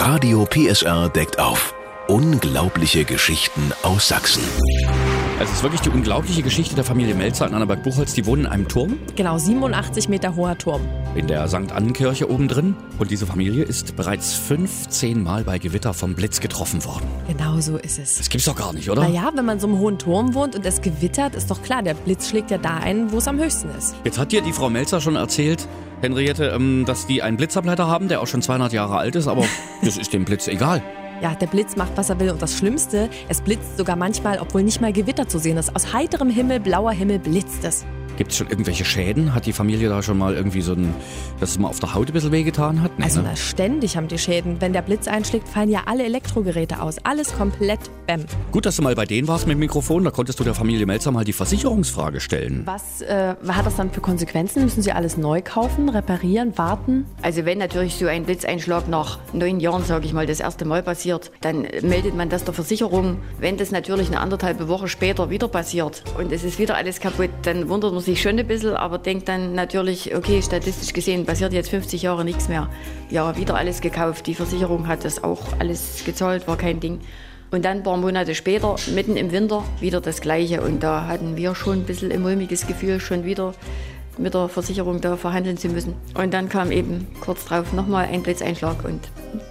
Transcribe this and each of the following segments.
Radio PSR deckt auf. Unglaubliche Geschichten aus Sachsen. Also es ist wirklich die unglaubliche Geschichte der Familie Melzer in Annaberg-Buchholz. Die wohnen in einem Turm Genau, 87 Meter hoher Turm. in der St. Annenkirche oben drin. Und diese Familie ist bereits 15 Mal bei Gewitter vom Blitz getroffen worden. Genau so ist es. Das gibt's doch gar nicht, oder? Naja, wenn man so einem hohen Turm wohnt und es gewittert, ist doch klar, der Blitz schlägt ja da ein, wo es am höchsten ist. Jetzt hat dir die Frau Melzer schon erzählt, Henriette, ähm, dass die einen Blitzableiter haben, der auch schon 200 Jahre alt ist, aber das ist dem Blitz egal. Ja, der Blitz macht, was er will. Und das Schlimmste, es blitzt sogar manchmal, obwohl nicht mal Gewitter zu sehen ist. Aus heiterem Himmel, blauer Himmel blitzt es. Gibt es schon irgendwelche Schäden? Hat die Familie da schon mal irgendwie so ein, dass es mal auf der Haut ein bisschen wehgetan hat? Nee, Also ne? ständig haben die Schäden. Wenn der Blitz einschlägt, fallen ja alle Elektrogeräte aus. Alles komplett bäm. Gut, dass du mal bei denen warst mit dem Mikrofon, da konntest du der Familie Melzer mal die Versicherungsfrage stellen. Was äh, hat das dann für Konsequenzen? Müssen sie alles neu kaufen, reparieren, warten? Also wenn natürlich so ein Blitzeinschlag nach neun Jahren, sage ich mal, das erste Mal passiert, dann meldet man das der Versicherung. Wenn das natürlich eine anderthalb Woche später wieder passiert und es ist wieder alles kaputt, dann wundert man sich schon ein bisschen, aber denkt dann natürlich, okay, statistisch gesehen passiert jetzt 50 Jahre nichts mehr. Ja, wieder alles gekauft. Die Versicherung hat das auch alles gezahlt, war kein Ding. Und dann ein paar Monate später, mitten im Winter, wieder das Gleiche. Und da hatten wir schon ein bisschen ein mulmiges Gefühl, schon wieder mit der Versicherung da verhandeln zu müssen. Und dann kam eben kurz drauf nochmal ein Blitzeinschlag und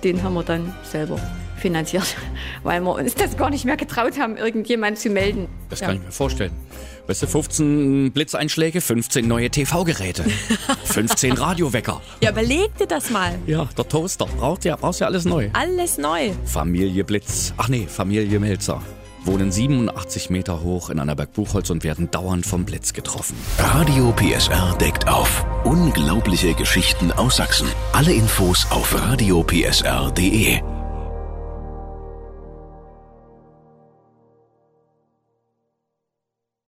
den haben wir dann selber finanziert, weil wir uns das gar nicht mehr getraut haben, irgendjemand zu melden. Das kann ich mir vorstellen. Weißt du, 15 Blitzeinschläge, 15 neue TV-Geräte, 15 Radiowecker. Ja, überleg dir das mal. Ja, der Toaster. Braucht ja, brauchst ja alles neu. Alles neu. Familie Blitz. Ach nee, Familie Melzer. Wohnen 87 Meter hoch in Annaberg-Buchholz und werden dauernd vom Blitz getroffen. Radio PSR deckt auf. Unglaubliche Geschichten aus Sachsen. Alle Infos auf radiopsr.de.